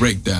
Breakdown.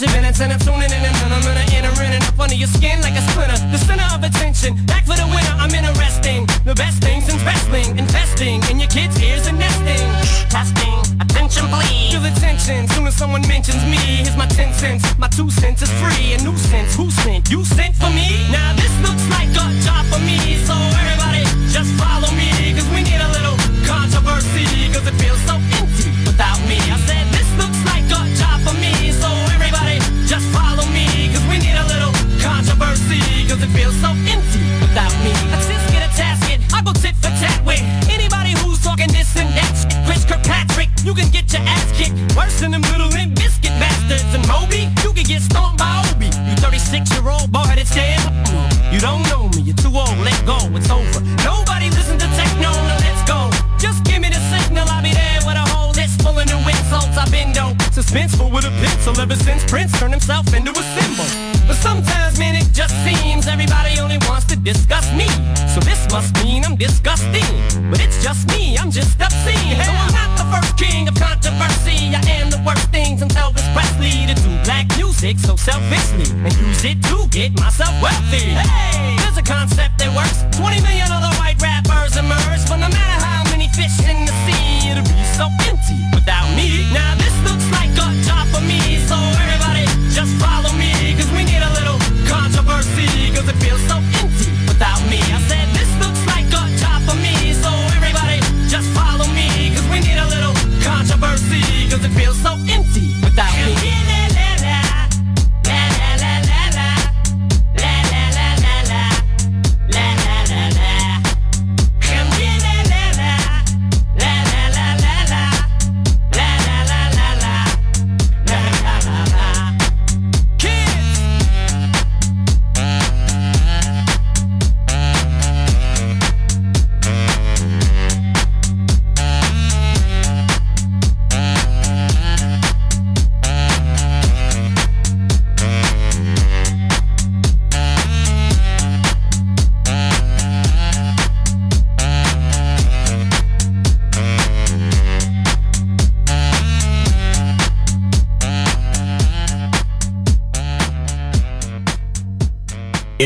engine minutes and I'm tuning in and I'm gonna enter in and up under your skin like a splinter. The center of attention, back for the winner. I'm interesting. The best things in wrestling, investing in your kids' ears and nesting. Testing, attention please. Feel attention. Soon as someone mentions me, here's my ten cents. My two cents is free. A nuisance. Who sent? You sent for me.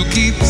You'll keep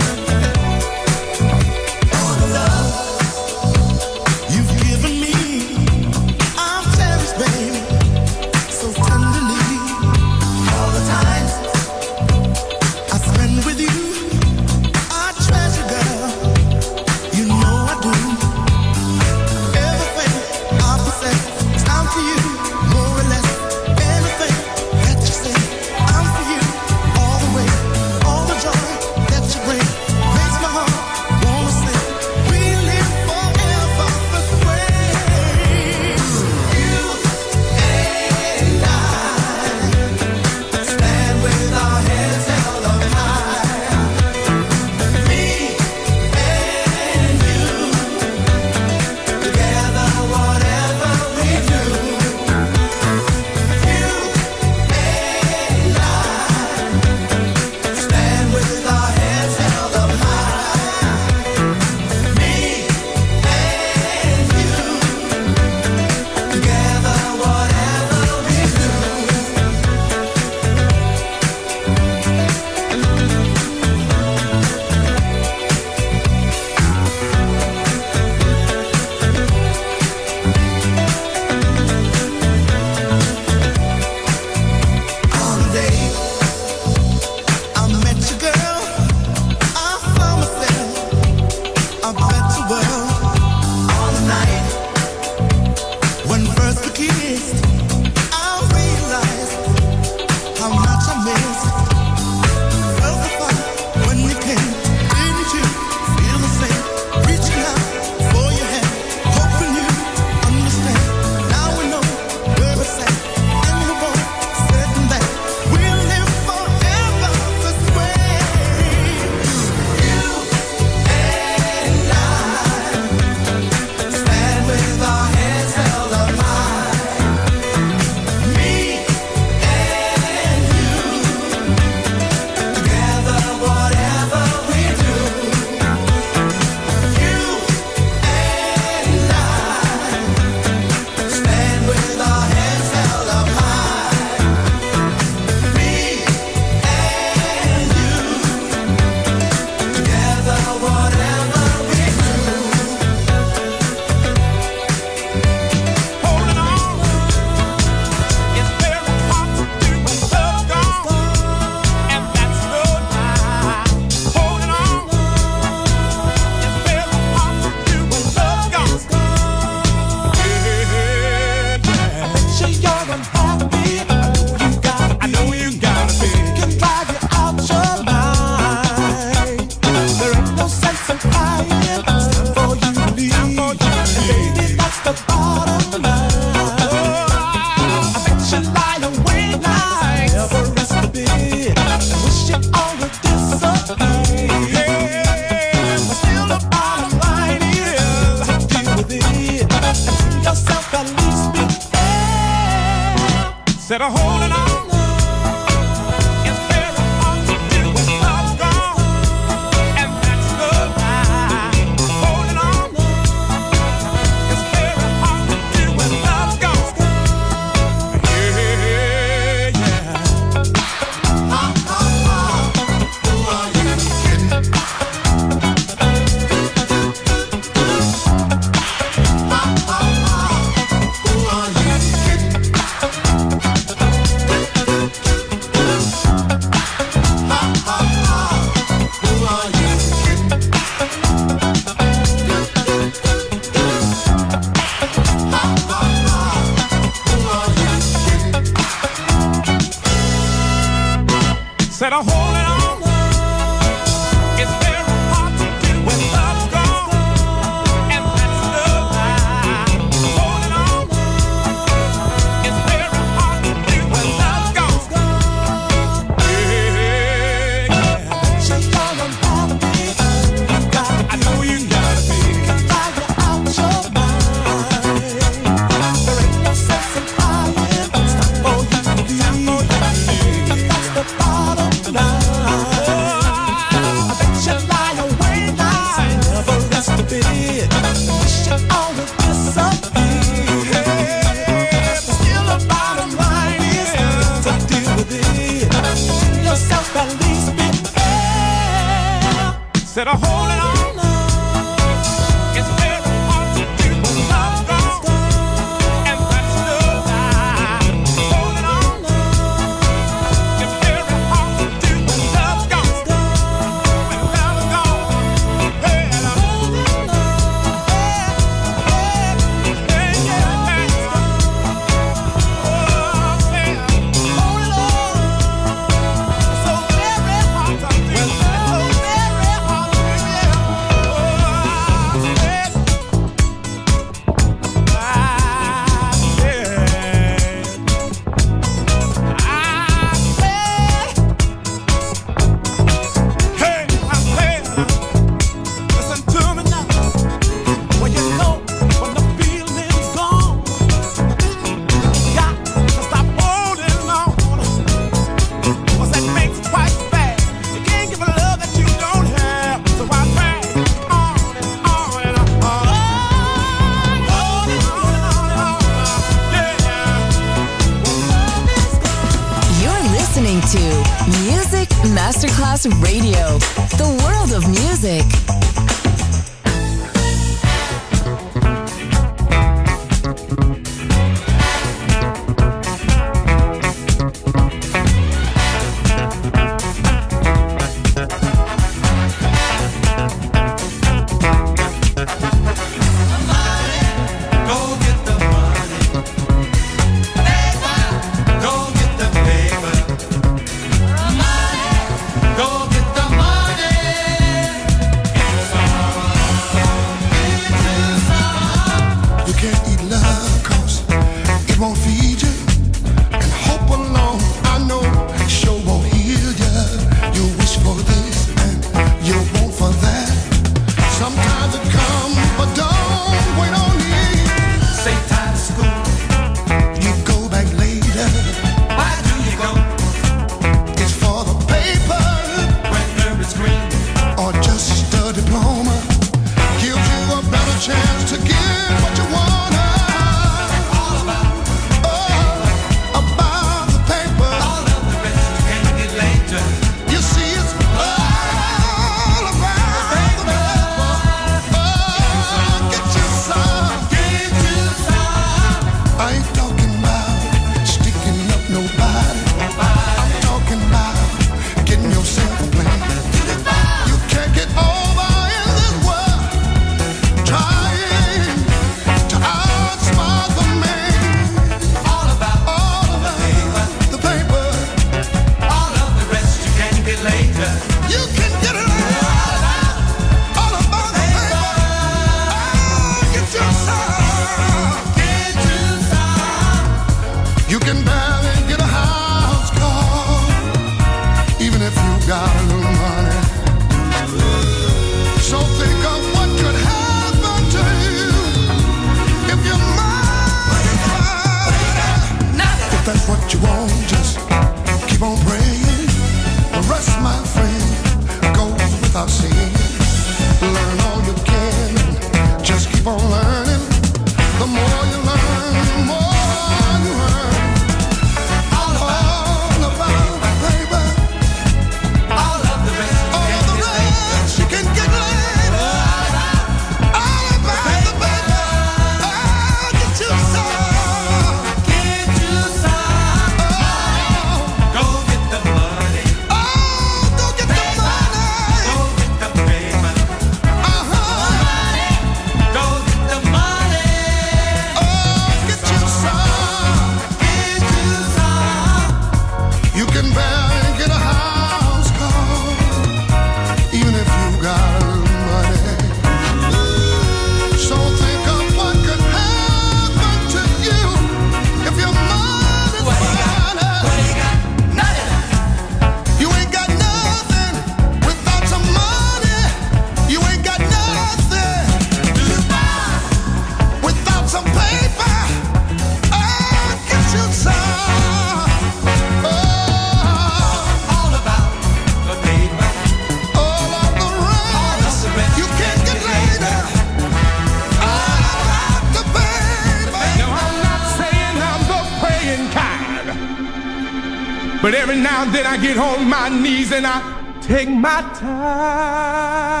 my time.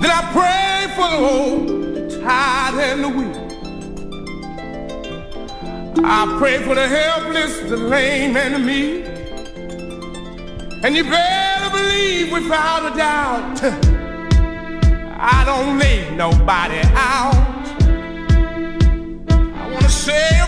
Then I pray for the old, tired and the weak. I pray for the helpless, the lame, and the meek. And you better believe without a doubt, I don't leave nobody out. I wanna say